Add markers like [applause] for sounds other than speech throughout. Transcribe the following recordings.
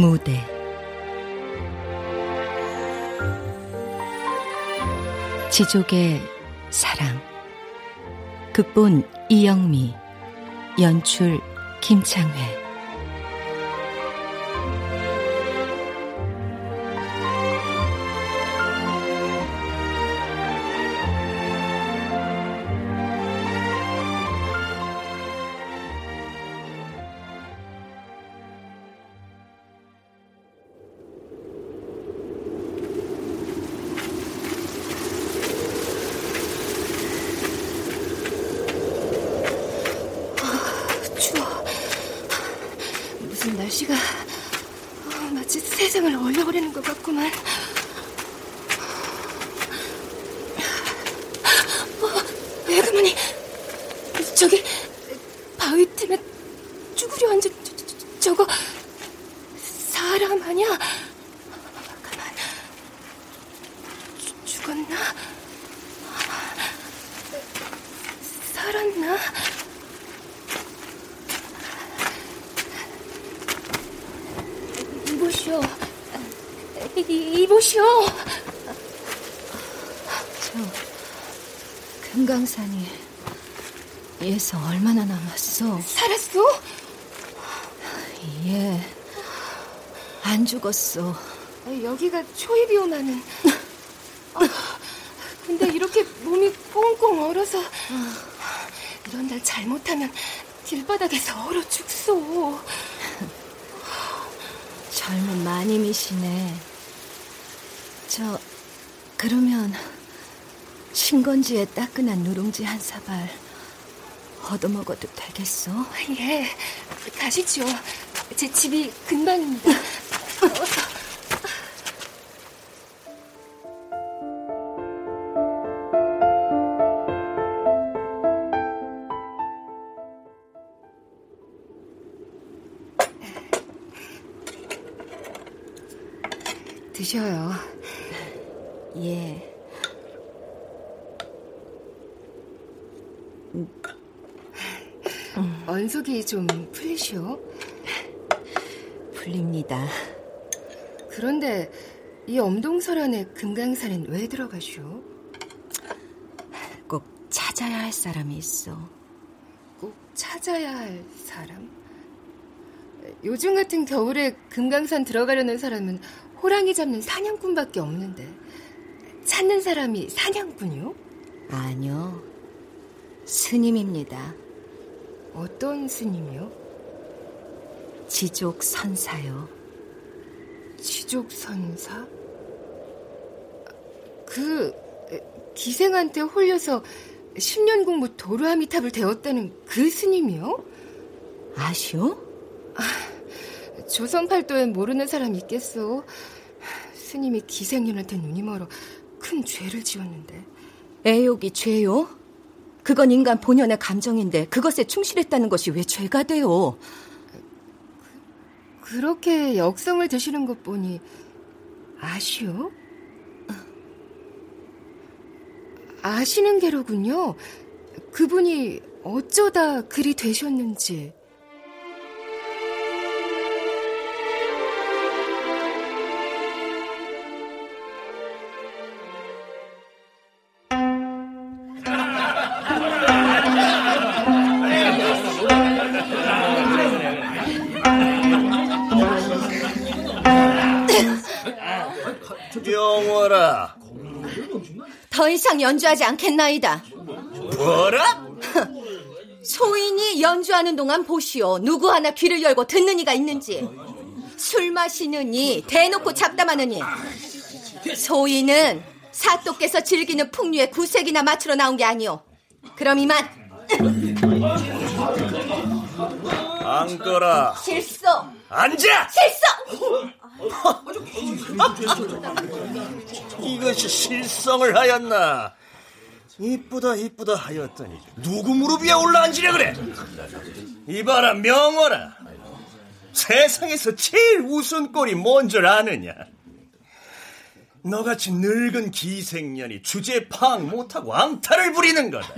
무대. 지족의 사랑. 극본 이영미. 연출 김창회 죽- 죽었나? 살았나? 이보시오. 이, 이보시오. 금강산이 얘서 얼마나 남았어? 살았어? 얘안 죽었어. 여기가 초입이 오나는. 이렇게 몸이 꽁꽁 얼어서 이런 날 잘못하면 길바닥에서 얼어 죽소. 젊은 마님이시네. 저 그러면 신건지에 따끈한 누룽지 한 사발 얻어먹어도 되겠어? 예, 가시죠. 제 집이 근방입니다. [laughs] 속이 좀 풀리시오. 풀립니다. 그런데 이 엄동설 안에 금강산엔 왜 들어가시오? 꼭 찾아야 할 사람이 있어. 꼭 찾아야 할 사람? 요즘 같은 겨울에 금강산 들어가려는 사람은 호랑이 잡는 사냥꾼밖에 없는데 찾는 사람이 사냥꾼이요? 아니요. 스님입니다. 어떤 스님이요? 지족 선사요. 지족 선사? 그 기생한테 홀려서 10년 공부 도루아미탑을 되었다는 그 스님이요? 아시오? 조선팔도엔 모르는 사람 있겠소. 스님이 기생년한테 눈이 멀어 큰 죄를 지었는데 애욕이 죄요? 그건 인간 본연의 감정인데 그것에 충실했다는 것이 왜 죄가 돼요? 그렇게 역성을 드시는 것 보니 아시오? 아시는 게로군요. 그분이 어쩌다 그리 되셨는지. 더 이상 연주하지 않겠나이다. 뭐라? [laughs] 소인이 연주하는 동안 보시오. 누구 하나 귀를 열고 듣는 이가 있는지. 술 마시느니 대놓고 잡담하느니. 소인은 사또께서 즐기는 풍류에 구색이나 맞추러 나온 게 아니오. 그럼 이만. 앉거라. 실수. 앉아! 실수. [laughs] 이것이 실성을 하였나? 이쁘다 이쁘다 하였더니 누구 무릎 위에 올라앉으려 그래? 이봐라 명월아 세상에서 제일 우스운 꼴이 뭔 줄 아느냐? 너같이 늙은 기생년이 주제 파악 못하고 앙탈을 부리는 거다.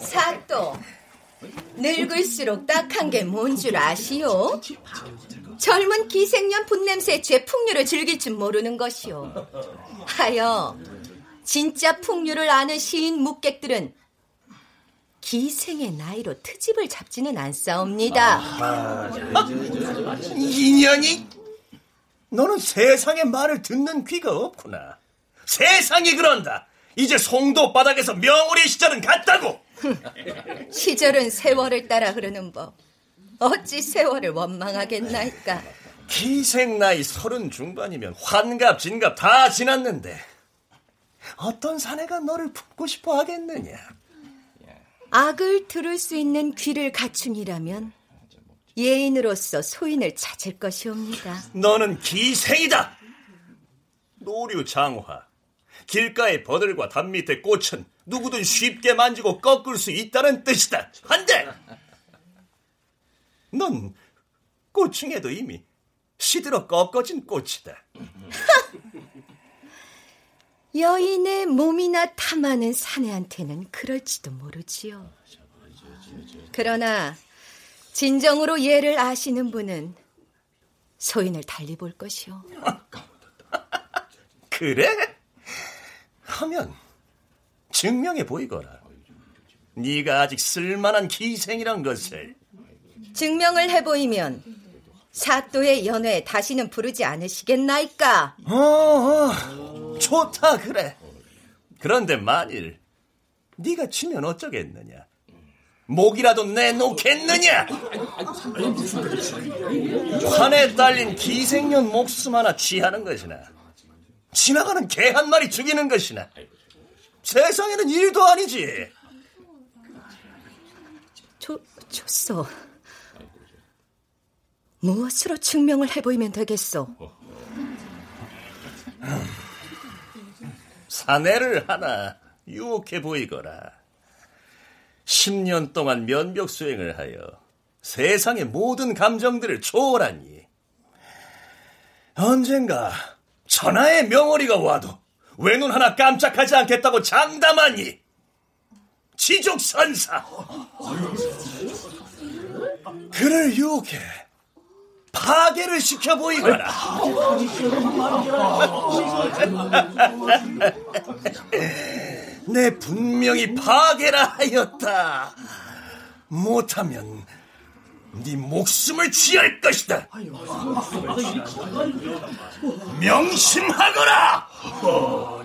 사또, 늙을수록 딱한 게 뭔 줄 아시오? 젊은 기생년 분냄새 죄 풍류를 즐길 줄 모르는 것이오. 하여 진짜 풍류를 아는 시인 묵객들은 기생의 나이로 트집을 잡지는 않사옵니다. 아, 인연이? 너는 세상의 말을 듣는 귀가 없구나. 세상이 그런다. 이제 송도 바닥에서 명월의 시절은 갔다고. [laughs] 시절은 세월을 따라 흐르는 법. 어찌 세월을 원망하겠나이까. 기생 나이 서른 중반이면 환갑 진갑 다 지났는데 어떤 사내가 너를 품고 싶어 하겠느냐? 악을 들을 수 있는 귀를 갖춘이라면 예인으로서 소인을 찾을 것이옵니다. 너는 기생이다. 노류 장화. 길가의 버들과 담 밑에 꽃은 누구든 쉽게 만지고 꺾을 수 있다는 뜻이다. 한데! 넌 꽃중에도 이미 시들어 꺾어진 꽃이다. [laughs] 여인의 몸이나 탐하는 사내한테는 그럴지도 모르지요. 그러나 진정으로 얘를 아시는 분은 소인을 달리 볼 것이오. [laughs] 그래? 하면 증명해 보이거라. 네가 아직 쓸만한 기생이란 것을. 증명을 해 보이면 사또의 연회 다시는 부르지 않으시겠나이까? 어, 어, 좋다 그래. 그런데 만일 네가 치면 어쩌겠느냐? 목이라도 내놓겠느냐? 환에 딸린 기생년 목숨 하나 취하는 것이나 지나가는 개 한 마리 죽이는 것이나 세상에는 일도 아니지. 좋, 좋소. 무엇으로 증명을 해보이면 되겠소? 사내를 하나 유혹해 보이거라. 10년 동안 면벽 수행을 하여 세상의 모든 감정들을 초월하니 언젠가 천하의 명월이가 와도 외눈 하나 깜짝하지 않겠다고 장담하니? 지족선사. 그를 유혹해 파괴를 시켜 보이거라. [laughs] 내 분명히 파괴라 하였다. 못하면 네 목숨을 취할 것이다. 명심하거라. 어,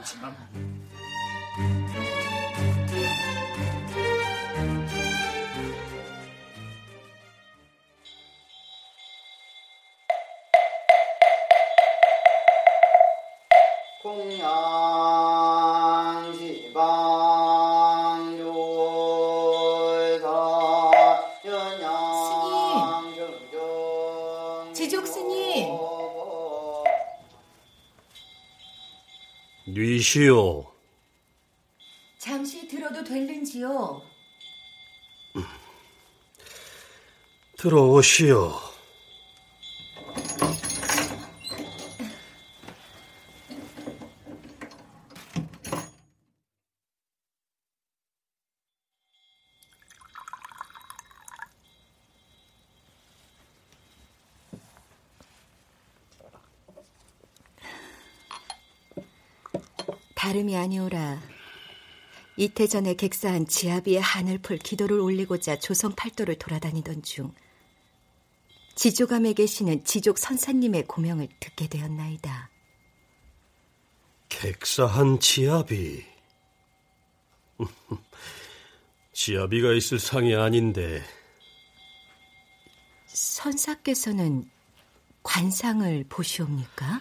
뉘시오. 잠시 들어도 될는지요? 들어오시오. 다름이 아니오라. 이태 전에 객사한 지아비의 하늘풀 기도를 올리고자 조선 팔도를 돌아다니던 중 지조감에 계시는 지족 선사님의 고명을 듣게 되었나이다. 객사한 지아비. [laughs] 지아비가 있을 상이 아닌데. 선사께서는 관상을 보시옵니까?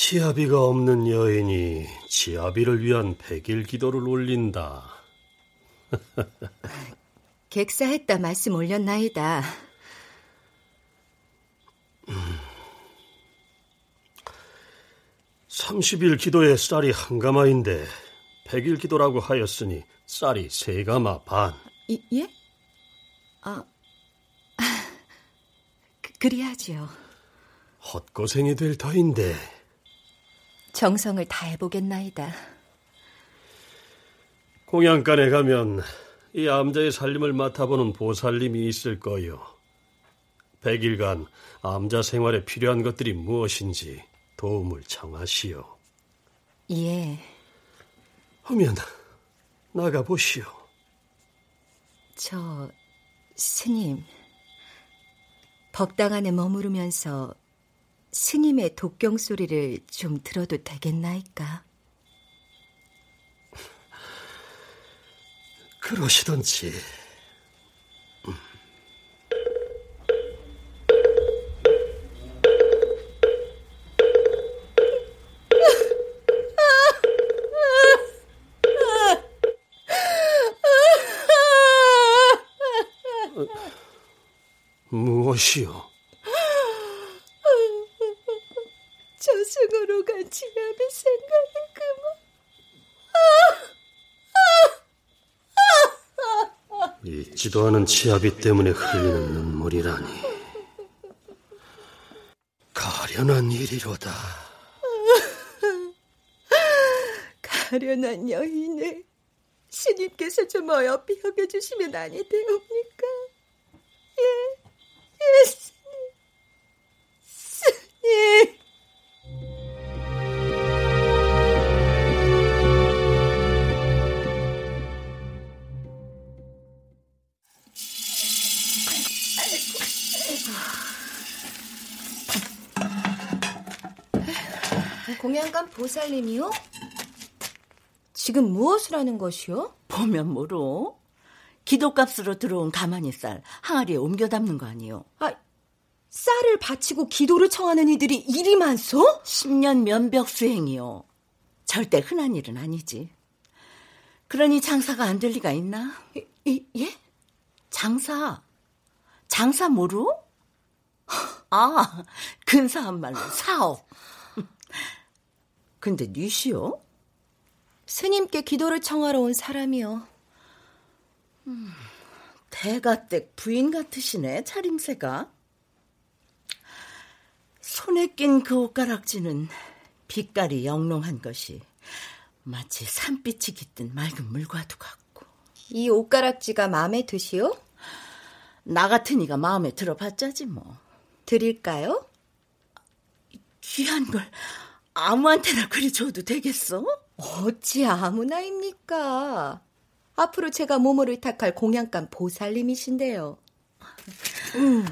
치아비가 없는 여인이 치아비를 위한 백일 기도를 올린다. [laughs] 객사했다 말씀 올렸나이다. 30일 기도에 쌀이 한 가마인데 100일 기도라고 하였으니 쌀이 세 가마 반. 이, 예? 아, [laughs] 그, 그리하지요. 헛고생이 될 터인데 정성을 다해보겠나이다. 공양간에 가면 이 암자의 살림을 맡아보는 보살님이 있을 거요. 100일간 암자 생활에 필요한 것들이 무엇인지 도움을 청하시오. 예. 하면 나가 보시오. 저 스님 법당 안에 머무르면서 스님의 독경 소리를 좀 들어도 되겠나이까? 그러시던지. [laughs] 무엇이요? 저승으로 간 지압의 생각이 잊지도 않은 치아비 때문에 흘리는 눈물이라니. 가련한 일이로다. [laughs] 가련한 여인을 스님께서 좀 어여삐 여겨주시면 아니 되옵니까? 공양감 보살님이요? 지금 무엇을 하는 것이요? 보면 모로. 기도값으로 들어온 가마니 쌀 항아리에 옮겨 담는 거 아니요. 아, 쌀을 바치고 기도를 청하는 이들이 이리 많소? 10년 면벽 수행이요. 절대 흔한 일은 아니지. 그러니 장사가 안 될 리가 있나? 이, 이, 예? 장사. 장사 모루? 아, 근사한 말로 사업. 근데 니시요? 스님께 기도를 청하러 온 사람이요. 음, 대가댁 부인 같으시네, 차림새가. 손에 낀 그 옷가락지는 빛깔이 영롱한 것이 마치 산빛이 깃든 맑은 물과도 같고. 이 옷가락지가 마음에 드시오? 나 같은 이가 마음에 들어봤자지 뭐. 드릴까요? 귀한 걸 아무한테나 그리 줘도 되겠어? 어찌 아무나입니까? 앞으로 제가 몸을 의탁할 공양감 보살님이신데요. 음.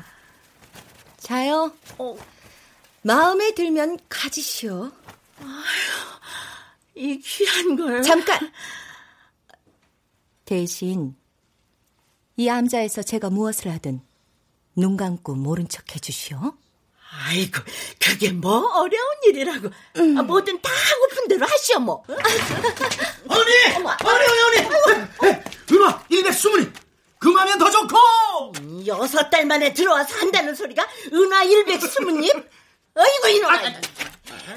자요. 어. 마음에 들면 가지시오. 아휴, 이 귀한 걸. 잠깐! 대신 이 암자에서 제가 무엇을 하든 눈 감고 모른 척 해주시오. 아이고, 그게 뭐 어려운 일이라고. 음. 아, 뭐든 다 하고픈 대로 하시오, 뭐. 언니! [laughs] 어머, 언니, 언니, 언니! 은화, 이백 수문이! 그만면 더 좋고! 음, 여섯 달 만에 들어와서 한다는 소리가 은화 일백 수문님? 어이구, 이놈아.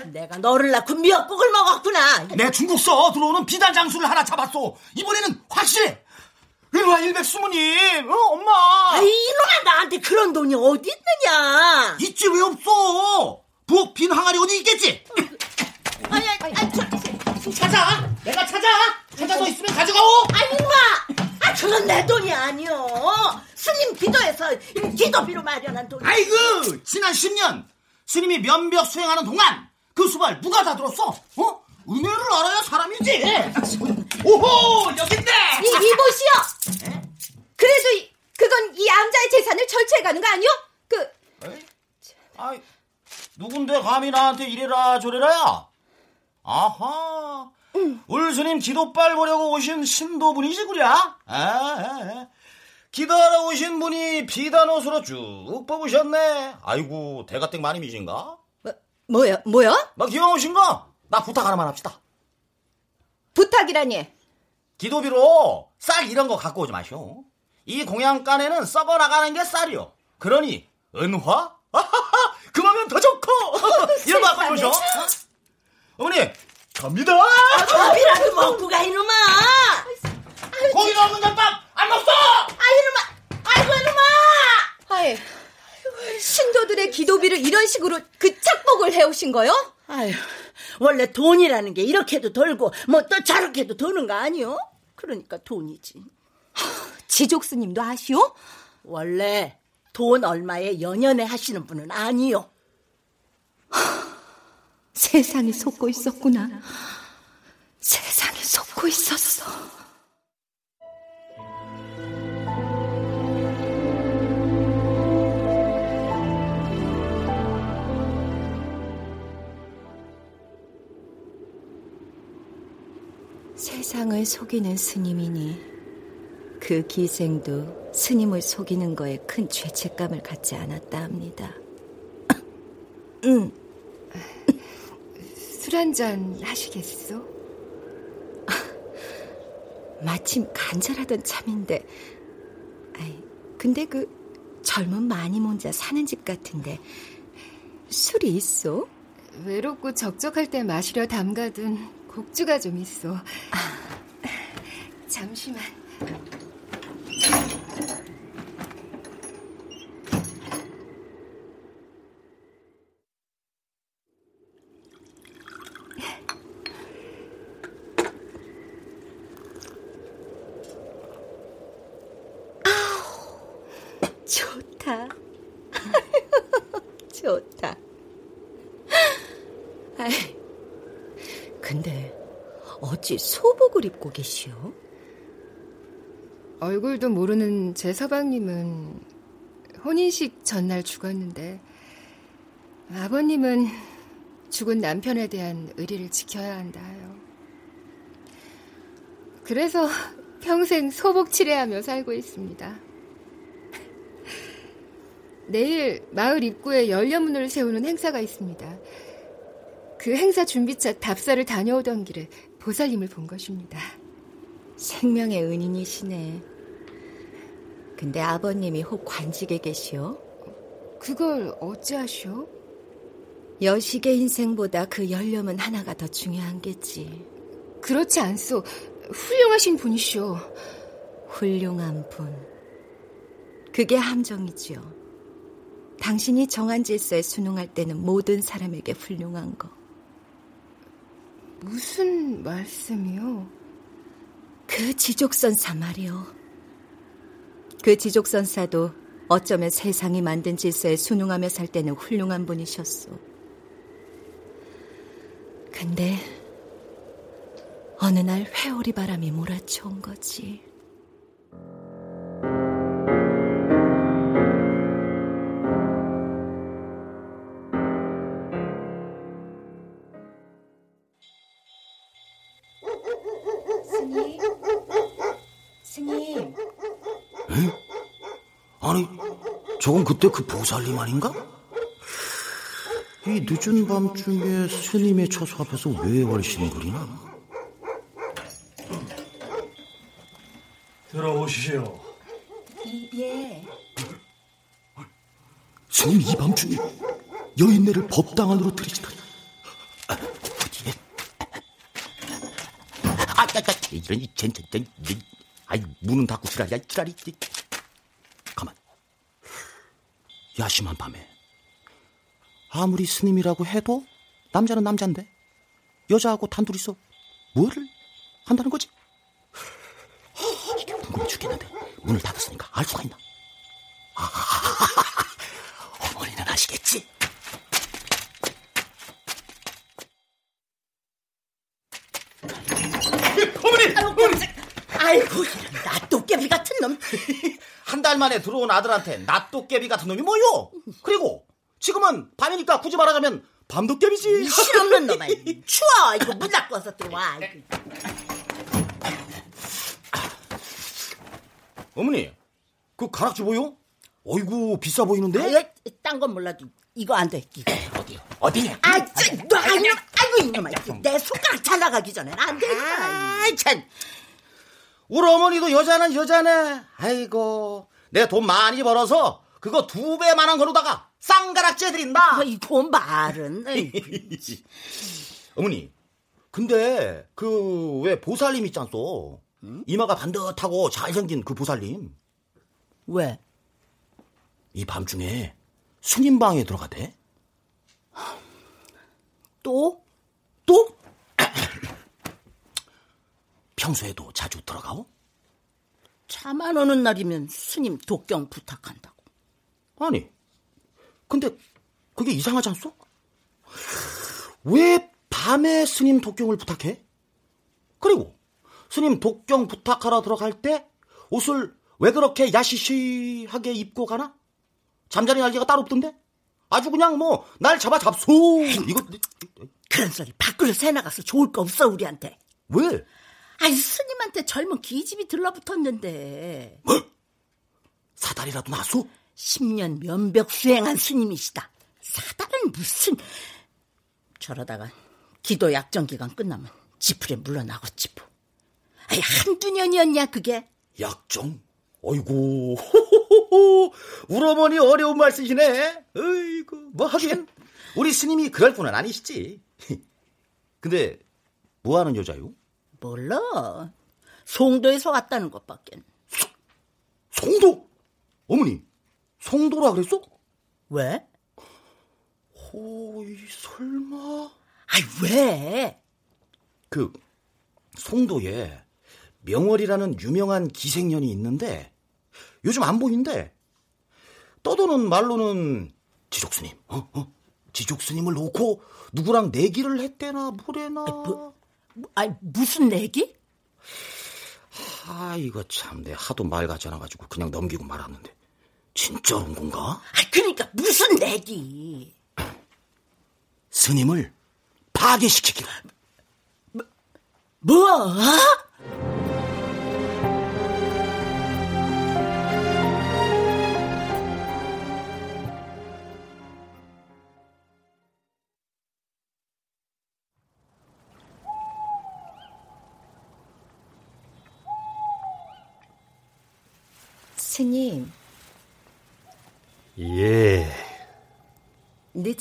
내가 너를 낳고 미역국을 먹었구나. 내 중국 서 들어오는 비단 장수를 하나 잡았소. 이번에는 확실해. 은화 일백 수문님, 어, 엄마. 아이, 이놈아, 나한테 그런 돈이 어디 있느냐? 있지, 왜 없어? 부엌 빈 항아리 어디 있겠지? 아니, 아니, 아니, 저, 찾아! 내가 찾아! 찾아서 있으면 가져가오! 아, 이놈아! 아, 그건 내 돈이 아니오. 스님 기도에서 기도비로 마련한 돈. 아이고, 지난 10년 스님이 면벽 수행하는 동안 그 수발 누가 다 들었어? 어? 은혜를 알아야 사람이지. 오호, 여긴데. 이, 이보시오. 에? 그래도 이, 그건 이 암자의 재산을 절취해가는 거 아니오? 그. 아, 누군데 감히 나한테 이래라 저래라야? 아하. 응. 울 스님 기도 빨 보려고 오신 신도분이시구려? 아, 기도하러 오신 분이 비단 옷으로 쭉 뽑으셨네. 아이고, 대가댁 마님이신가? 뭐, 뭐야, 뭐야? 막 기왕 오신가? 나 부탁 하나만 합시다. 부탁이라니? 기도비로 쌀 이런 거 갖고 오지 마시오. 이 공양간에는 썩어 나가는 게 쌀이요. 그러니 은화? 그러면 더 좋고 이런 거 갖고 오셔. 어머니 갑니다. 밥이라도 먹고 가 이놈아. 고기 없는 덮밥 안 먹어. 아 이놈아. 아이고 이놈아. 아이, 신도들의 기도비를 이런 식으로 그 착복을 해오신 거요? 아유, 원래 돈이라는 게 이렇게도 돌고 뭐 또 저렇게도 도는 거 아니요? 그러니까 돈이지. 지족 스님도 아시오? 원래 돈 얼마에 연연해 하시는 분은 아니요. 세상에 속고 있었구나. 세상에 속고 있었어. 세상을 속이는 스님이니 그 기생도 스님을 속이는 거에 큰 죄책감을 갖지 않았다 합니다. 응. [clears throat] [laughs] 술 한잔 하시겠어? [laughs] 마침 간절하던 참인데, 아이, 근데 그 젊은 마님 혼자 사는 집 같은데 술이 있어? 외롭고 적적할 때 마시려 담가둔 곡주가 좀 있어. 잠시만. 좋다. 좋다. 아이, 근데 어찌 입고 계시오? 얼굴도 모르는 제 서방님은 혼인식 전날 죽었는데 아버님은 죽은 남편에 대한 의리를 지켜야 한다 하여. 그래서 평생 소복 칠해하며 살고 있습니다. 내일 마을 입구에 열려문을 세우는 행사가 있습니다. 그 행사 준비차 답사를 다녀오던 길에 보살님을 본 것입니다. 생명의 은인이시네. 근데 아버님이 혹 관직에 계시오? 그걸 어찌하시오? 여식의 인생보다 그 열렴은 하나가 더 중요한겠지. 그렇지 않소. 훌륭하신 분이시오. 훌륭한 분. 그게 함정이지요. 당신이 정한 질서에 순응할 때는 모든 사람에게 훌륭한 거. 무슨 말씀이요? 그 지족선사 말이요. 그 지족선사도 어쩌면 세상이 만든 질서에 순응하며 살 때는 훌륭한 분이셨소. 근데 어느 날 회오리 바람이 몰아쳐온 거지. 그때 그 보살님 아닌가? 이 늦은 밤중에 스님의 처소 앞에서 왜 얼씬거리나? 들어오시오. 예. 스님 이 밤중에 여인네를 법당 안으로 들이시다니. 아, 어디에? 아, 아, 아, 이런 이 젠, 젠, 젠, 젠. 아이 문은 닫고 지랄이야, 지랄이. 야심한 밤에 아무리 스님이라고 해도 남자는 남자인데 여자하고 단둘이서 뭐를 한다는 거지? 아, 이게 궁금해 죽겠는데 문을 닫았으니까 알 수가 있나? 아, [laughs] 어머니는 아시겠지? 어머니! 아이고 이런 낫도깨비 같은 놈. [laughs] 한 달 만에 들어온 아들한테 낫도깨비 같은 놈이 뭐요? 그리고 지금은 밤이니까 굳이 말하자면 밤도깨비지. 실없는 놈아. [laughs] 추워. 이거 문 닫고 와서 들어와. 어머니, 그 가락지 보여? 어이구 비싸 보이는데? 아이고, 딴건 몰라도 이거 안 돼. 이거. 어디요? 어디? 아, 저, 너 아니면 아이고 이놈아. 내 손가락 잘 나가기 전엔 안 돼. 아이 참. 우리 어머니도 여자는 여자네. 아이고, 내가 돈 많이 벌어서 그거 두 배만한 거로다가 쌍가락지 해드린다. 아, 이돈 말은. [laughs] 어머니, 그 근데 그 왜 보살님 있잖소. 응? 이마가 반듯하고 잘생긴 그 보살님. 왜? 이 밤중에 스님 방에 들어가대. 또? 또? 평소에도 자주 들어가오? 차만 오는 날이면 스님 독경 부탁한다고. 아니, 근데 그게 이상하지 않소? 왜 밤에 스님 독경을 부탁해? 그리고 스님 독경 부탁하러 들어갈 때 옷을 왜 그렇게 야시시하게 입고 가나? 잠자리 날개가 따로 없던데? 아주 그냥 뭐 날 잡아 잡소. 이거 그런 소리 밖으로 새 나가서 좋을 거 없어 우리한테. 왜? 아이 스님한테 젊은 기집이 들러붙었는데. 뭐? 사달이라도 나소? 10년 면벽 수행한 스님이시다. 사달은 무슨 저러다가 기도 약정 기간 끝나면 지풀에 물러나고 지푸. 아이 한두 년이었냐 그게? 약정? 어이구, 우리 어머니 어려운 말 쓰시네. 어이구, 뭐 하긴 우리 스님이 그럴 분은 아니시지. [laughs] 근데 뭐 하는 여자요? 몰라. 송도에서 왔다는 것밖엔. 송도? 어머니, 송도라 그랬어? 왜? 호이, 설마. 아이, 왜? 그, 송도에 명월이라는 유명한 기생년이 있는데 요즘 안 보인대. 떠도는 말로는 지족스님, 어, 어, 지족스님을 놓고 누구랑 내기를 했대나 뭐래나. 아, 뭐, 아 무슨 내기? 아 이거 참 내 하도 말 같지 않아가지고 그냥 넘기고 말았는데 진짜 온 건가? 아 그러니까 무슨 내기? 스님을 파괴시키기로. 뭐? 뭐?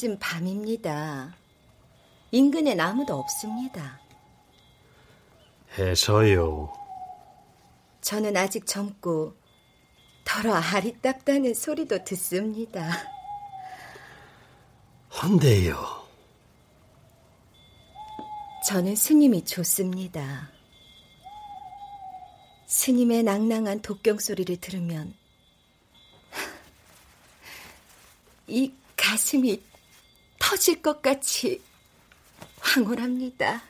늦은 밤입니다. 인근엔 아무도 없습니다. 해서요. 저는 아직 젊고 더러 아리딱다는 소리도 듣습니다. 헌데요. 저는 스님이 좋습니다. 스님의 낭낭한 독경 소리를 들으면 이 가슴이 터질 것 같이 황홀합니다.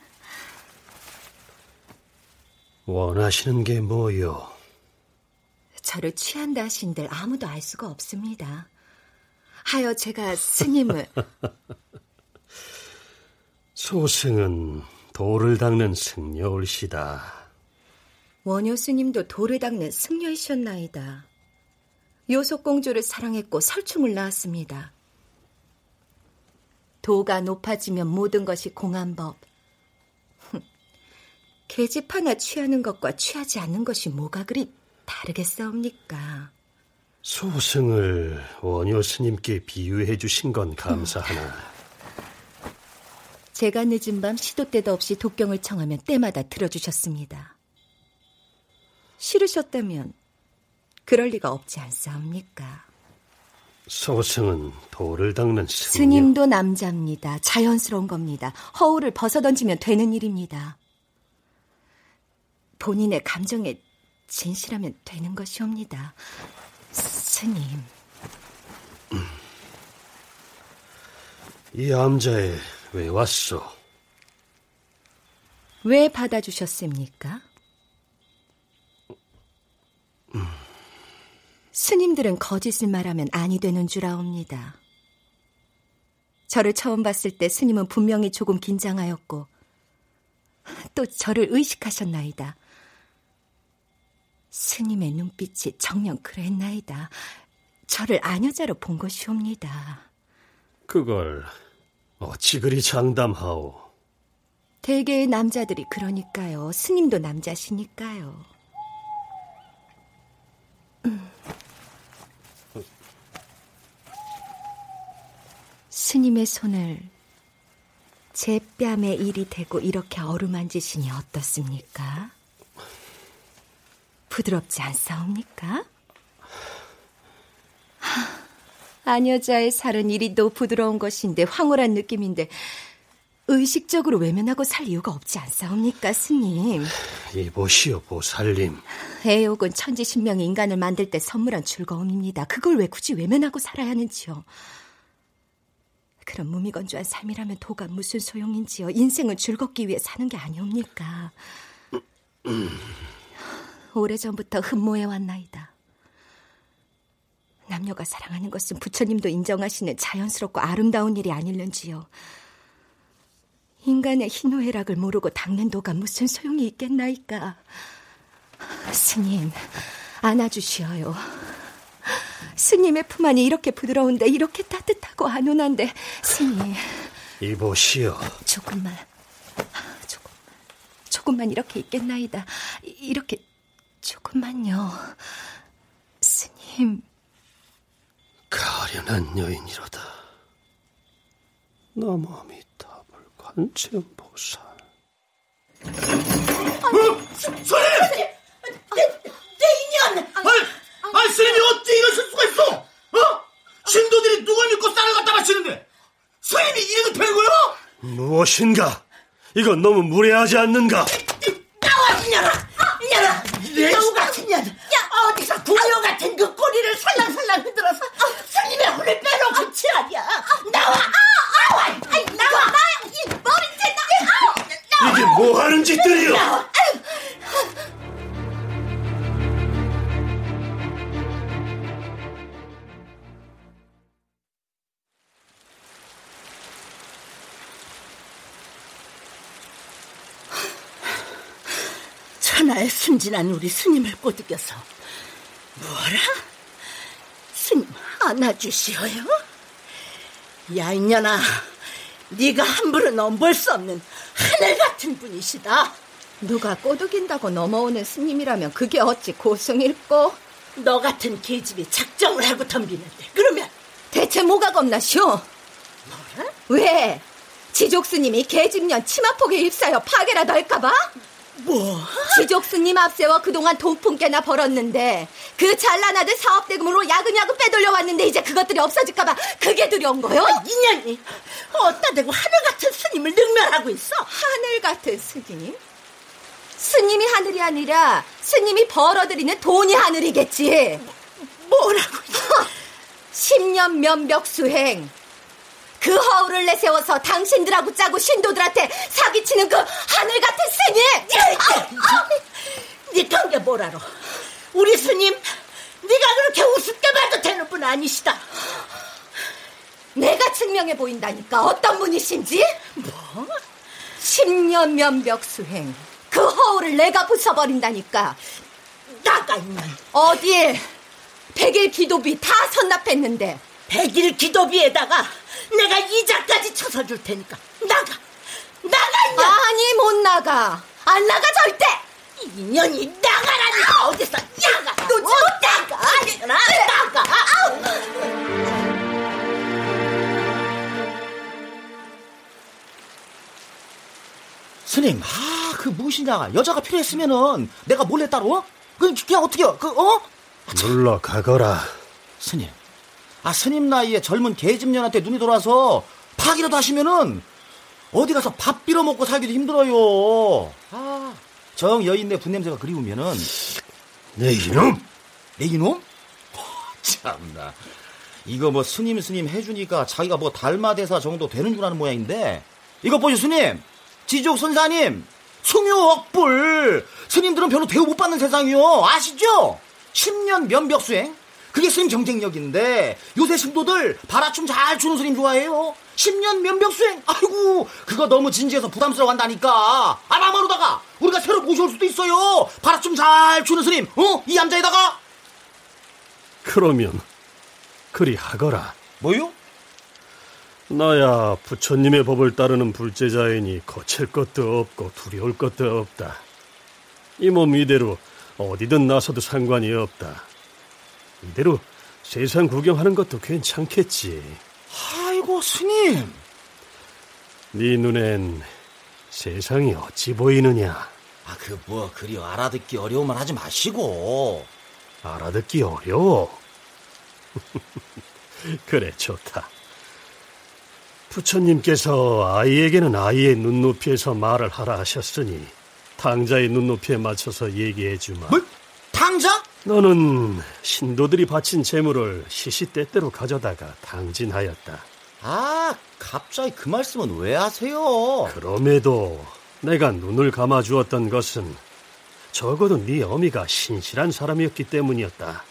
원하시는 게 뭐요? 저를 취한다 하신들 아무도 알 수가 없습니다. 하여 제가 스님을 [laughs] 소승은 돌을 닦는 승려올시다. 원효 스님도 돌을 닦는 승려이셨나이다. 요속공주를 사랑했고 설충을 낳았습니다. 도가 높아지면 모든 것이 공한 법. 계집 하나 취하는 것과 취하지 않는 것이 뭐가 그리 다르겠사옵니까? 소승을 원효 스님께 비유해 주신 건 감사하나. [laughs] 제가 늦은 밤 시도 때도 없이 독경을 청하면 때마다 들어주셨습니다. 싫으셨다면 그럴 리가 없지 않사옵니까? 소승은 돌을 닦는 승려. 스님도 남자입니다. 자연스러운 겁니다. 허울을 벗어던지면 되는 일입니다. 본인의 감정에 진실하면 되는 것이옵니다. 스님. 이 암자에 왜 왔소? 왜 받아주셨습니까? 스님들은 거짓을 말하면 아니 되는 줄 아옵니다. 저를 처음 봤을 때 스님은 분명히 조금 긴장하였고 또 저를 의식하셨나이다. 스님의 눈빛이 정녕 그랬나이다. 저를 아녀자로 본 것이옵니다. 그걸 어찌 그리 장담하오? 대개의 남자들이 그러니까요. 스님도 남자시니까요. 음. 스님의 손을 제 뺨에 일이 되고 이렇게 어루만지시니 어떻습니까? 부드럽지 않사옵니까? 아녀자의 살은 이리도 부드러운 것인데 황홀한 느낌인데 의식적으로 외면하고 살 이유가 없지 않사옵니까, 스님? 이보시오, 보살님. 애옥은 천지신명이 인간을 만들 때 선물한 즐거움입니다. 그걸 왜 굳이 외면하고 살아야 하는지요? 그런 무미건조한 삶이라면 도가 무슨 소용인지요? 인생은 즐겁기 위해 사는 게 아니옵니까? 오래전부터 흠모해 왔나이다. 남녀가 사랑하는 것은 부처님도 인정하시는 자연스럽고 아름다운 일이 아닐는지요. 인간의 희노애락을 모르고 닦는 도가 무슨 소용이 있겠나이까. 스님, 안아주시어요. 스님의 품 안이 이렇게 부드러운데 이렇게 따뜻하고 안온한데 스님. 이보시오. 조금만, 조금, 조금만 이렇게 있겠나이다. 이렇게 조금만요. 스님. 가련한 여인이로다. 나무아미 관세음보살. 어? 스님! 내, 내 인연! 아니, 아니, 스님이 어찌 이러실 수가 있어? 어? 신도들이 누굴 믿고 쌀을 갖다 바치는데 스님이 이래도 되는 거요? 무엇인가? 이건 너무 무례하지 않는가? 나와, 이년아! 이년아! 여우 같은 년! 야, 어디서 구녀 같은 그 꼬리를 살랑살랑 흔들어서 스님의 혼을 빼놓고 치라냐! 순진한 우리 스님을 꼬드겨서 뭐라? 스님 안아주시어요? 야 이년아 네가 함부로 넘볼 수 없는 하늘 같은 분이시다 누가 꼬드긴다고 넘어오는 스님이라면 그게 어찌 고승일꼬? 너 같은 계집이 작정을 하고 덤비는데 그러면 대체 뭐가 겁나시오? 뭐라? 왜? 지족 스님이 계집년 치마폭에 입사여 파괴라도 할까봐? 뭐? 지족 스님 앞세워 그동안 돈푼 개나 벌었는데 그 잘난 아들 사업 대금으로 야금야금 빼돌려 왔는데 이제 그것들이 없어질까봐 그게 두려운 거요? 아, 인연이 어따 대고 하늘 같은 스님을 능멸하고 있어? 하늘 같은 스님? 스님이 하늘이 아니라 스님이 벌어들이는 돈이 하늘이겠지. 뭐라고? [laughs] 10년 면벽 수행. 그 허울을 내세워서 당신들하고 짜고 신도들한테 사기치는 그 하늘 같은 스님! 네 관계 뭘 알아? 우리 스님, 네가 그렇게 우습게 봐도 되는 분 아니시다. 내가 증명해 보인다니까 어떤 분이신지? 뭐? 10년 면벽 수행. 그 허울을 내가 부숴버린다니까. 나가 있는. 어딜? 백일 기도비 다 선납했는데. 백일 기도비에다가 내가 이자까지 쳐서 줄 테니까 나가. 나가 인연. 아니 못 나가. 안 나가 절대. 인연이 나가라니까 어디서 나가. 너못 나가. 나가. 나가. 스님, 아, 그 무엇이냐. 여자가 필요했으면은 내가 몰래 따로, 그, 그냥 어떻게, 그, 어? 물러가거라. 스님. 아, 스님 나이에 젊은 계집년한테 눈이 돌아서 파기라도 하시면은 어디 가서 밥 빌어 먹고 살기도 힘들어요. 아, 정 여인네 분냄새가 그리우면은. 내 이놈! 내 이놈? 어, 참나. 이거 뭐 스님 스님 해주니까 자기가 뭐 달마대사 정도 되는 줄 아는 모양인데. 이거 보시 스님. 지족 선사님. 숭유억불. 스님들은 별로 대우 못 받는 세상이요. 아시죠? 10년 면벽수행. 그게 스님 경쟁력인데 요새 신도들 바라춤 잘 추는 스님 좋아해요. 10년 면벽수행. 아이고 그거 너무 진지해서 부담스러워 한다니까. 아마마로다가 우리가 새로 모셔올 수도 있어요. 바라춤 잘 추는 스님. 어? 이 남자에다가. 그러면 그리 하거라. 뭐요? 나야 부처님의 법을 따르는 불제자이니 거칠 것도 없고 두려울 것도 없다. 이 몸 이대로 어디든 나서도 상관이 없다. 이대로 세상 구경하는 것도 괜찮겠지. 아이고 스님. 네 눈엔 세상이 어찌 보이느냐? 아, 그 뭐 그리 알아듣기 어려우면 하지 마시고. 알아듣기 어려워. [laughs] 그래, 좋다. 부처님께서 아이에게는 아이의 눈높이에서 말을 하라 하셨으니 당자의 눈높이에 맞춰서 얘기해 주마. 뭐? 당자? 너는 신도들이 바친 재물을 시시때때로 가져다가 당진하였다. 아, 갑자기 그 말씀은 왜 하세요? 그럼에도 내가 눈을 감아 주었던 것은 적어도 네 어미가 신실한 사람이었기 때문이었다.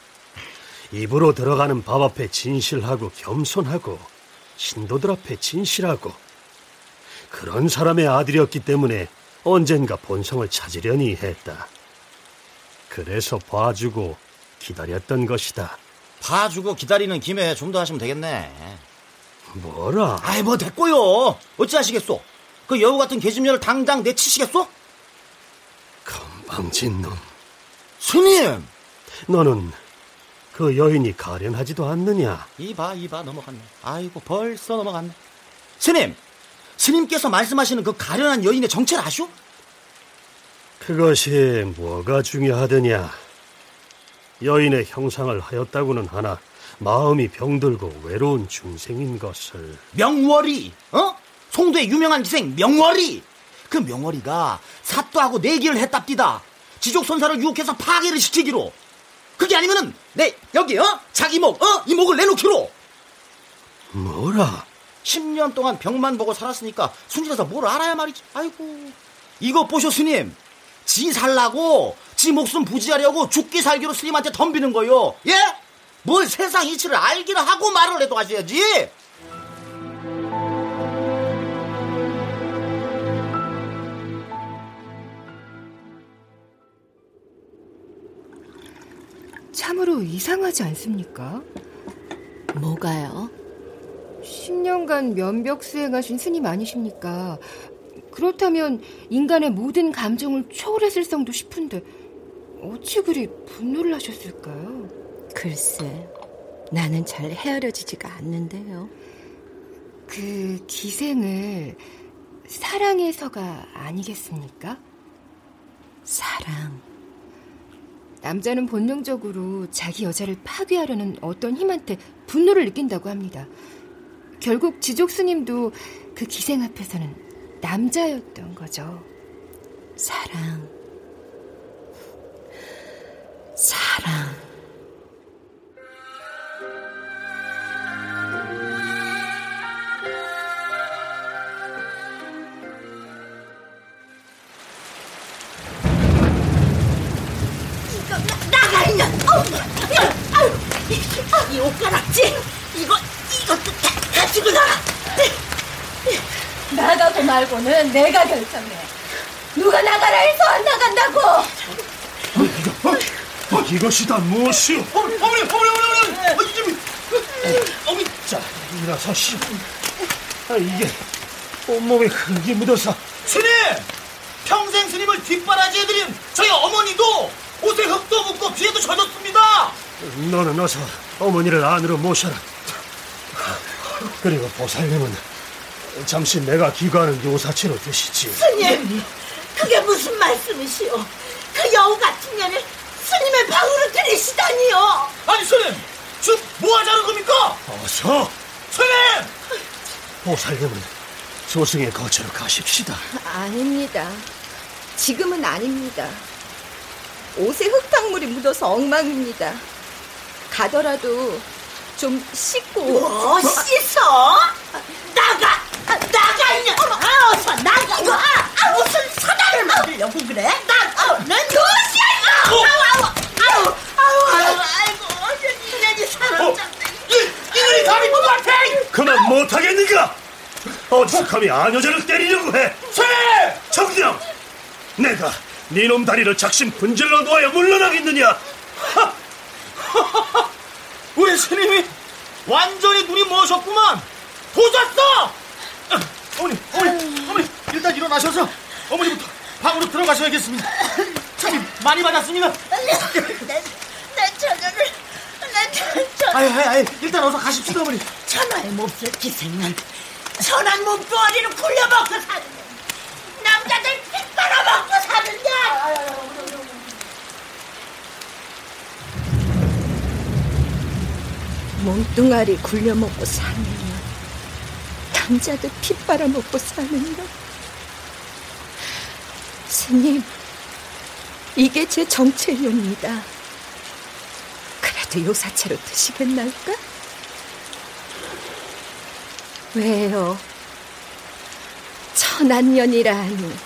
입으로 들어가는 밥 앞에 진실하고 겸손하고 신도들 앞에 진실하고 그런 사람의 아들이었기 때문에 언젠가 본성을 찾으려니 했다. 그래서 봐주고 기다렸던 것이다. 봐주고 기다리는 김에 좀 더 하시면 되겠네. 뭐라? 아이, 뭐 됐고요. 어찌하시겠소? 그 여우 같은 계집녀를 당장 내치시겠소? 건방진 놈. 스님! 너는 그 여인이 가련하지도 않느냐? 이봐, 이봐, 넘어갔네. 아이고, 벌써 넘어갔네. 스님! 스님께서 말씀하시는 그 가련한 여인의 정체를 아시오? 그것이 뭐가 중요하더냐? 여인의 형상을 하였다고는 하나 마음이 병들고 외로운 중생인 것을 명월이, 어? 송도의 유명한 기생 명월이! 그 명월이가 사또하고 내기를 했답디다. 지족 선사를 유혹해서 파괴를 시키기로. 그게 아니면은 내 여기 어 자기 목, 어? 이 목을 내놓기로. 뭐라? 10년 동안 병만 보고 살았으니까 순진해서 뭘 알아야 말이지. 아이고. 이거 보쇼 스님. 지 살라고 지 목숨 부지하려고 죽기 살기로 스님한테 덤비는 거요. 예? 뭘 세상 이치를 알기를 하고 말을 해도 하셔야지. 참으로 이상하지 않습니까? 뭐가요? 10년간 면벽 수행하신 스님 아니십니까? 그렇다면 인간의 모든 감정을 초월했을 성도 싶은데 어찌 그리 분노를 하셨을까요? 글쎄, 나는 잘 헤아려지지가 않는데요. 그 기생을 사랑해서가 아니겠습니까? 사랑. 남자는 본능적으로 자기 여자를 파괴하려는 어떤 힘한테 분노를 느낀다고 합니다. 결국 지족 스님도 그 기생 앞에서는 남자였던 거죠. 사랑. 사랑. 나가 있는 어, 야, 아유, 이, 이 옷가락지 이거 이것도 다 가지고 나가 나가고 말고는 내가 결정해. 누가 나가라 해서 안 나간다고. 어, 이것이 다 무엇이오? 어머니, 어머니, 어머니, 어머니, 어머니, 좀, 어머니, 자, 일어서시오. 아, 이게 온몸에 흙이 묻어서 스님! 평생 스님을 뒷바라지해드린 저희 어머니도 옷에 흙도 묻고 뒤에도 젖었습니다! 너는 어서 어머니를 안으로 모셔라. 그리고 보살님은 잠시 내가 기거하는 요사치로 드시지. 스님 그게 무슨 말씀이시오 그 여우 같은 년을 스님의 방으로 들이시다니요 아니, 스님! 지금 뭐 하자는 겁니까? 어서 스님! 보살님은 소승의 거처로 가십시다. 아닙니다. 지금은 아닙니다. 옷에 흙탕물이 묻어서 엉망입니다. 가더라도 좀 씻고. 뭐 씻어? 나가 나가 있냐 아, 어서 나가 이거 아, 아, 무슨 사단을 만들려고 그래 나는 무엇이야 아우 아우 아우 아우 아우 아이고 이년이 사람 잡네 이, 이들이 감히 누구한테! 그만 못하겠는가? 어디서 감히 아녀자를 때리려고 해? 스님! 정령! 내가 네놈 다리를 작심 분질러 놓아야 물러나겠느냐? 우리 스님이 완전히 눈이 머셨구만! 도졌어! 어머니, 어머니, 어머니, 일단 일어나셔서 어머니부터 방으로 들어가셔야겠습니다. 참이 많이 받았습니다. 내, 내 처녀를 내 처녀 아이, 아이, 아이, 일단 어서 가십시다, 어머니. 천하의 몹쓸 기생은 천한 몸뚱아리를 굴려먹고 사는 남자들 피 빨아먹고 사는데 몸뚱아리 굴려먹고 사느냐 남자들 피 빨아먹고 사느냐 스님 이게 제 정체입니다 그래도 요사체로 드시겠날까? 왜요? 천안년이라 하니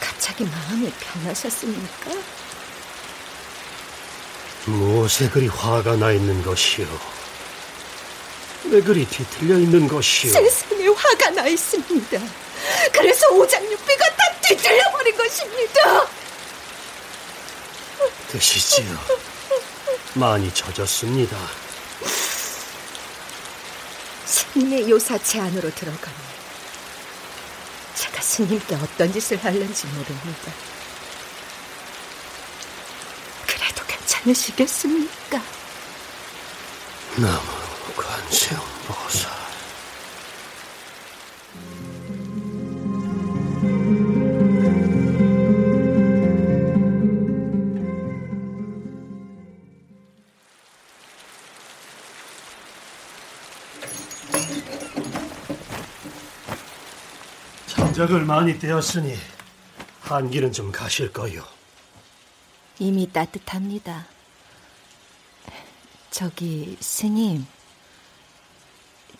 갑자기 마음이 변하셨습니까? 무엇에 그리 화가 나 있는 것이오? 왜 그리 뒤틀려 있는 것이오? 세상에 화가 나 있습니다. 그래서 오장육비가 다 뒤틀려 버린 것입니다. 드시지요. 많이 젖었습니다. 스님의 요사체 안으로 들어가면 제가 스님께 어떤 짓을 할는지 모릅니다. 그래도 괜찮으시겠습니까? 나무 관세음 보살. 장작을 많이 떼었으니 한기는 좀 가실 거요. 이미 따뜻합니다. 저기 스님,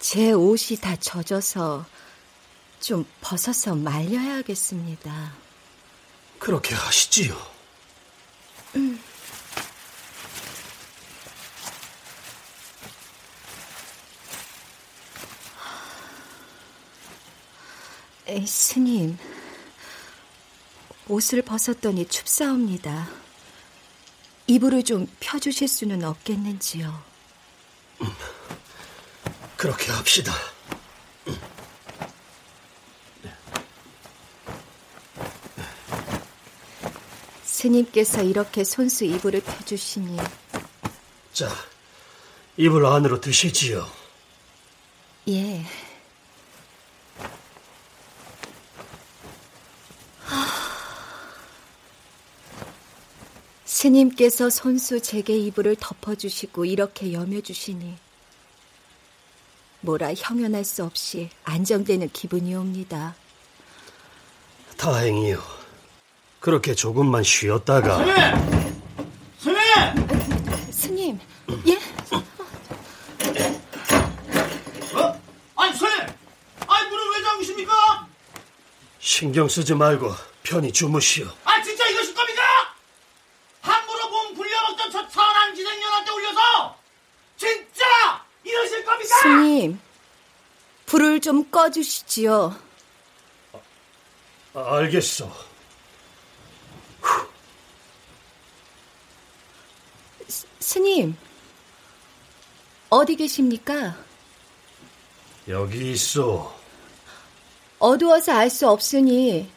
제 옷이 다 젖어서 좀 벗어서 말려야겠습니다. 그렇게 하시지요. 에이, 스님, 옷을 벗었더니 춥사옵니다. 이불을 좀 펴주실 수는 없겠는지요? 그렇게 합시다. 스님께서 이렇게 손수 이불을 펴주시니 자, 이불 안으로 드시지요. 예. 스님께서 손수 제게 이불을 덮어주시고 이렇게 여며주시니 뭐라 형연할 수 없이 안정되는 기분이 옵니다. 다행이요. 그렇게 조금만 쉬었다가 스님! 스님, 예? 어? 아니, 스님! 아니, 문을 왜 잠그십니까? 신경 쓰지 말고 편히 주무시오. 아, 진짜 이것일 겁니까? 함부로 몸 굴려먹던 저 천한 기생년한테 올려서 진짜 이러실 겁니까? 스님, 불을 좀 꺼주시지요. 아, 알겠어. 스님, 어디 계십니까? 여기 있어. 어두워서 알 수 없으니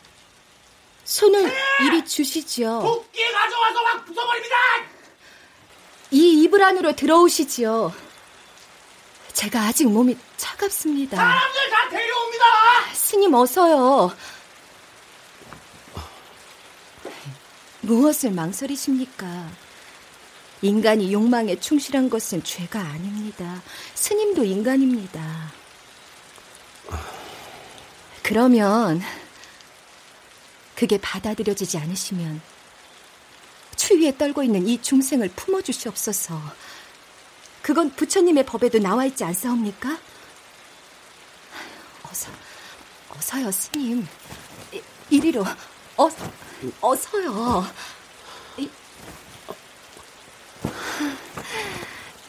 손을 이리 주시지요. 도끼 가져와서 확 부숴버립니다! 이 이불 안으로 들어오시지요. 제가 아직 몸이 차갑습니다. 사람들 다 데려옵니다! 스님 어서요. 무엇을 망설이십니까? 인간이 욕망에 충실한 것은 죄가 아닙니다. 스님도 인간입니다. 그러면 그게 받아들여지지 않으시면 추위에 떨고 있는 이 중생을 품어주시옵소서. 그건 부처님의 법에도 나와 있지 않사옵니까? 어서, 어서요, 스님. 이- 이리로, 어서, 어서요. 이-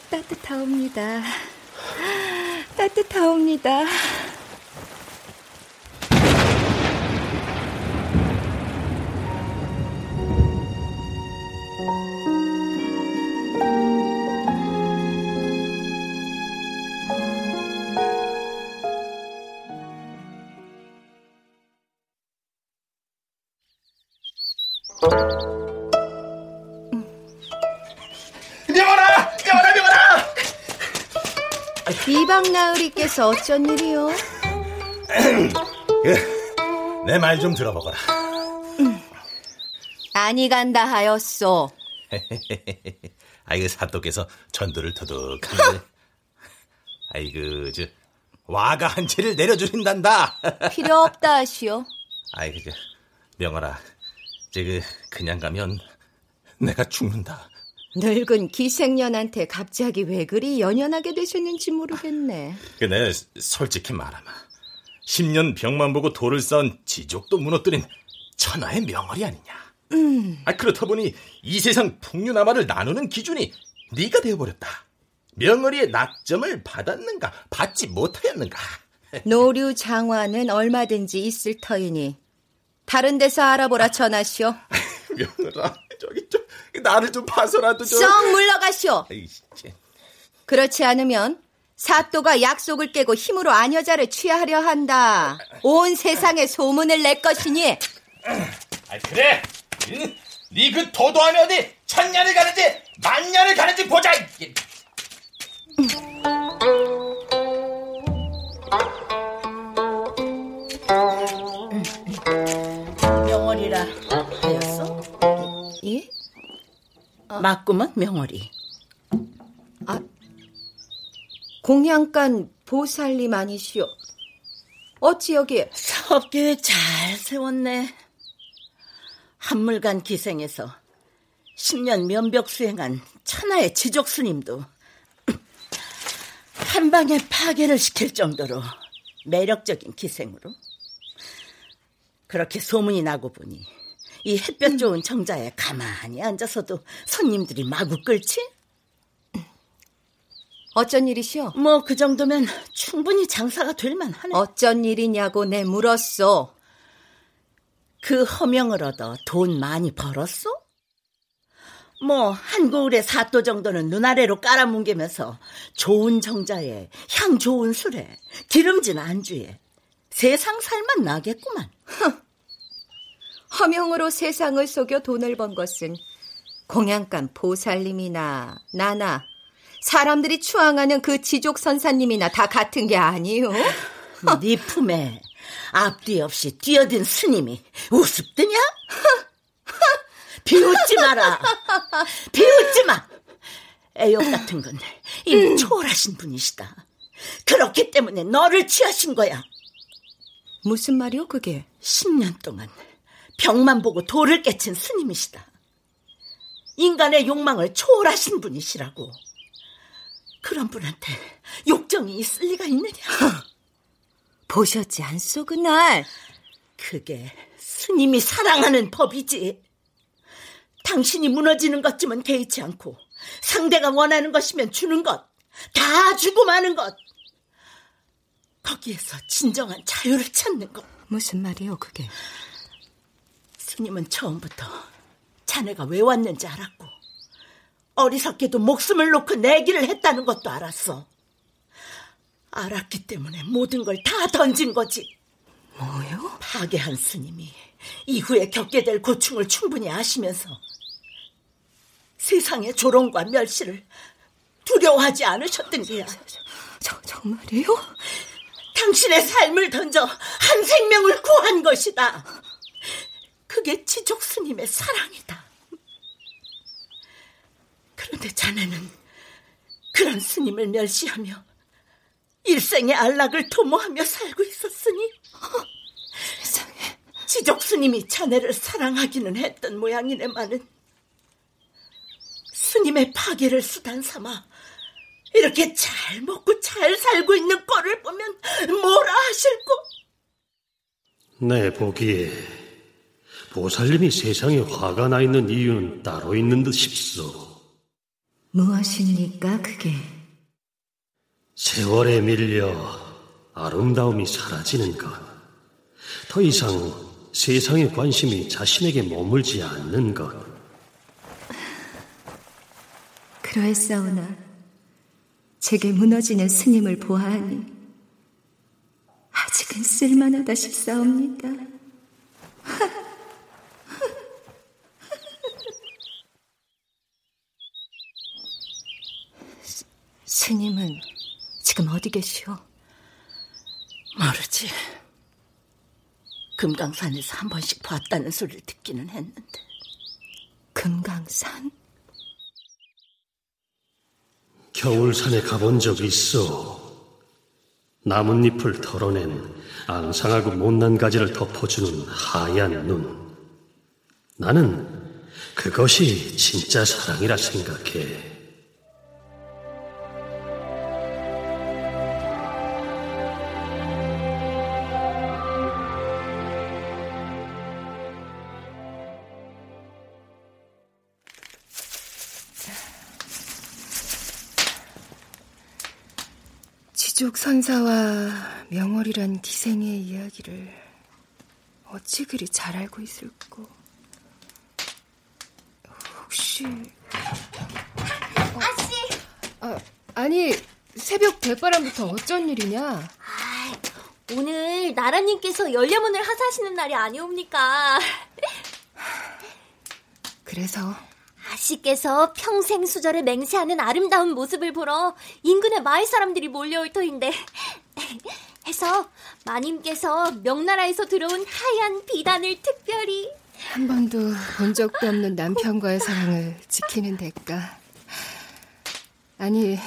따뜻하옵니다. 따뜻하옵니다. 나으리께서 어쩐 일이요? 내 말 좀 들어보거라. 아니 간다 하였소. [laughs] 아이고 사또께서 전도를 터득하는데 [laughs] 아이고 저 와가 한 채를 내려주신단다. [laughs] 필요 없다 하시오. 아이고 저 명월아, 저그 그냥 가면 내가 죽는다. 늙은 기생년한테 갑자기 왜 그리 연연하게 되셨는지 모르겠네. 그내 솔직히 말하마. 10년 병만 보고 돌을 쌓은 지족도 무너뜨린 천하의 명월이 아니냐. 음. 아 그렇다 보니 이 세상 풍류나마를 나누는 기준이 네가 되어버렸다. 명월이의 낙점을 받았는가 받지 못하였는가. [laughs] 노류 장화는 얼마든지 있을 터이니 다른 데서 알아보라 전하시오. [laughs] 명월아 저기 좀 나를 좀 봐서라도 좀. 썩 물러가시오. 아이씨, 쟤. 그렇지 않으면 사또가 약속을 깨고 힘으로 아녀자를 취하려 한다. 온 세상에 소문을 낼 것이니 아 그래. 네그 도도함이 어디 천년을 가는지 만년을 가는지 보자. 예? 맞구먼 명월이. 공양간 보살님 아니시오. 어찌 여기에 섭계획 잘 세웠네. 한물간 기생에서 10년 면벽 수행한 천하의 지족 스님도 [clears throat] 한 방에 파괴를 시킬 정도로 매력적인 기생으로 그렇게 소문이 나고 보니 이 햇볕 좋은 정자에 가만히 앉아서도 손님들이 마구 끌지? 어쩐 일이시오? 뭐 그 정도면 충분히 장사가 될 만하네. 어쩐 일이냐고 내 물었소. 그 허명을 얻어 돈 많이 벌었어? 뭐 한고을의 사또 정도는 눈아래로 깔아뭉개면서 좋은 정자에 향 좋은 술에 기름진 안주에 세상 살만 나겠구만. 허명으로 세상을 속여 돈을 번 것은 공양간 보살님이나 나나 사람들이 추앙하는 그 지족 선사님이나 다 같은 게 아니요. [laughs] 네 품에 앞뒤 없이 뛰어든 스님이 우습드냐? [laughs] 비웃지 마라. 비웃지 마. 애욕 같은 건 이미 초월하신 분이시다. 그렇기 때문에 너를 취하신 거야. 무슨 말이요, 그게? 10년 동안 병만 보고 돌을 깨친 스님이시다. 인간의 욕망을 초월하신 분이시라고. 그런 분한테 욕정이 있을 리가 있느냐? [laughs] 보셨지 않소, 그날? 그게 스님이 사랑하는 법이지. 당신이 무너지는 것쯤은 개의치 않고 상대가 원하는 것이면 주는 것, 다 주고 마는 것. 거기에서 진정한 자유를 찾는 것. 무슨 말이요, 그게? 스님은 처음부터 자네가 왜 왔는지 알았고 어리석게도 목숨을 놓고 내기를 했다는 것도 알았어. 알았기 때문에 모든 걸 다 던진 거지. 뭐요? 파괴한 스님이 이후에 겪게 될 고충을 충분히 아시면서 세상의 조롱과 멸시를 두려워하지 않으셨던 게야. 저, 정말이요? 당신의 삶을 던져 한 생명을 구한 것이다. 그게 지족 스님의 사랑이다. 그런데 자네는 그런 스님을 멸시하며 일생의 안락을 도모하며 살고 있었으니 세상에 지족 스님이 자네를 사랑하기는 했던 모양이네만은 스님의 파괴를 수단 삼아 이렇게 잘 먹고 잘 살고 있는 꼴을 보면 뭐라 하실꼬? 내 보기에 보살님이 세상에 화가 나 있는 이유는 따로 있는 듯 싶소. 무엇입니까, 그게? 세월에 밀려 아름다움이 사라지는 것. 더 이상 세상의 관심이 자신에게 머물지 않는 것. 그럴싸우나 제게 무너지는 스님을 보아하니 아직은 쓸만하다 싶사옵니다. 스님은 지금 계시오? 모르지. 금강산에서 한 번씩 봤다는 소리를 듣기는 했는데. 금강산? 겨울산에 가본 적 있어. 나뭇잎을 털어낸 앙상하고 못난 가지를 덮어주는 하얀 눈. 나는 그것이 진짜 사랑이라 생각해. 지족 선사와 명월이란 기생의 이야기를 어찌 그리 잘 알고 있을꼬? 혹시 아씨. 아, 아니 새벽 대바람부터 어쩐 일이냐? 아, 오늘 나라님께서 연례문을 하사하시는 날이 아니옵니까? 그래서 아 씨께서 평생 수절을 맹세하는 아름다운 모습을 보러 인근의 마을 사람들이 몰려올 터인데 [laughs] 해서 마님께서 명나라에서 들어온 하얀 비단을 특별히 한 번도 본 적도 없는 남편과의 사랑을 지키는 대가 아니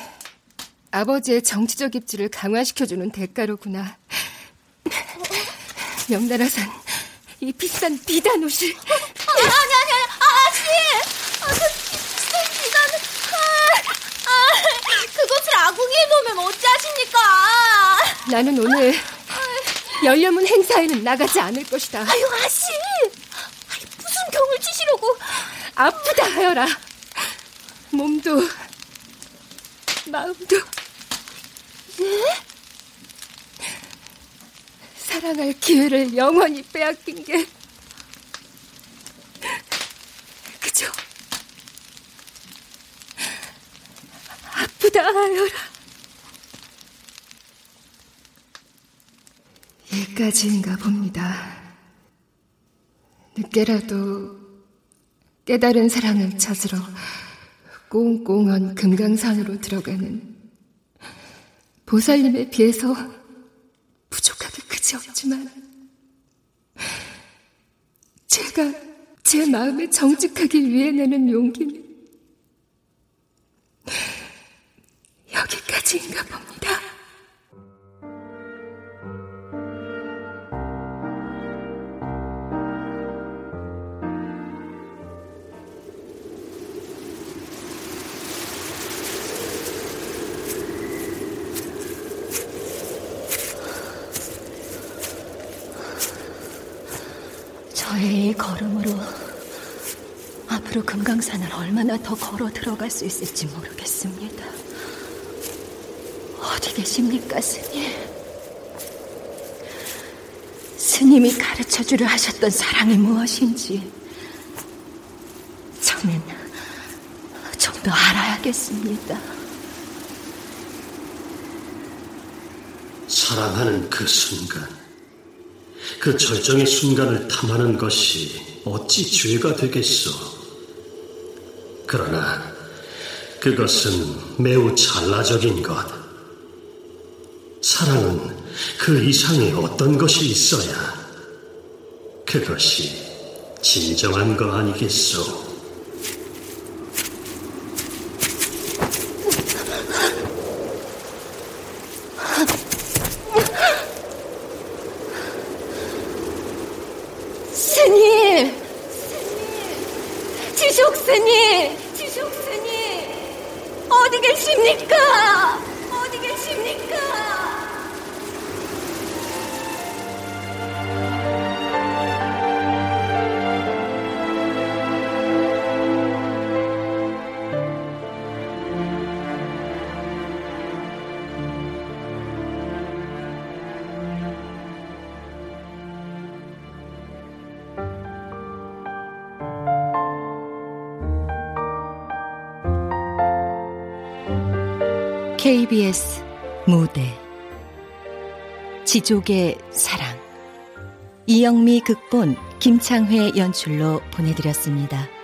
아버지의 정치적 입지를 강화시켜주는 대가로구나. 명나라산 이 비싼 비단 옷을 아니 아니 아니 아씨 아, 그 비싼 비단을 아, 아, 그것을 아궁이에 놓으면 어찌하십니까 나는 오늘 열려문 행사에는 나가지 않을 것이다. 아유 아씨! 아니, 무슨 병을 치시려고? 아프다 하여라. 몸도 마음도. 네? 사랑할 기회를 영원히 빼앗긴 게. 그저 아프다 하여라 여기까지인가 봅니다 늦게라도 깨달은 사랑을 찾으러 꽁꽁한 금강산으로 들어가는 보살님에 비해서 부족하기 그지 없지만 제가 제 마음에 정직하기 위해 내는 용기는 여기까지인가 봅니다. 앞으로 금강산을 얼마나 더 걸어 들어갈 수 있을지 모르겠습니다. 어디 계십니까, 스님? 스님이 가르쳐 주려 하셨던 사랑이 무엇인지 저는 좀 더 알아야겠습니다. 사랑하는 그 순간, 그 절정의 순간을 탐하는 것이 어찌 죄가 되겠소? 그러나 그것은 매우 찰나적인 것. 사랑은 그 이상의 어떤 것이 있어야 그것이 진정한 거 아니겠소? KBS 무대 지족의 사랑 이영미 극본 김창회 연출로 보내드렸습니다.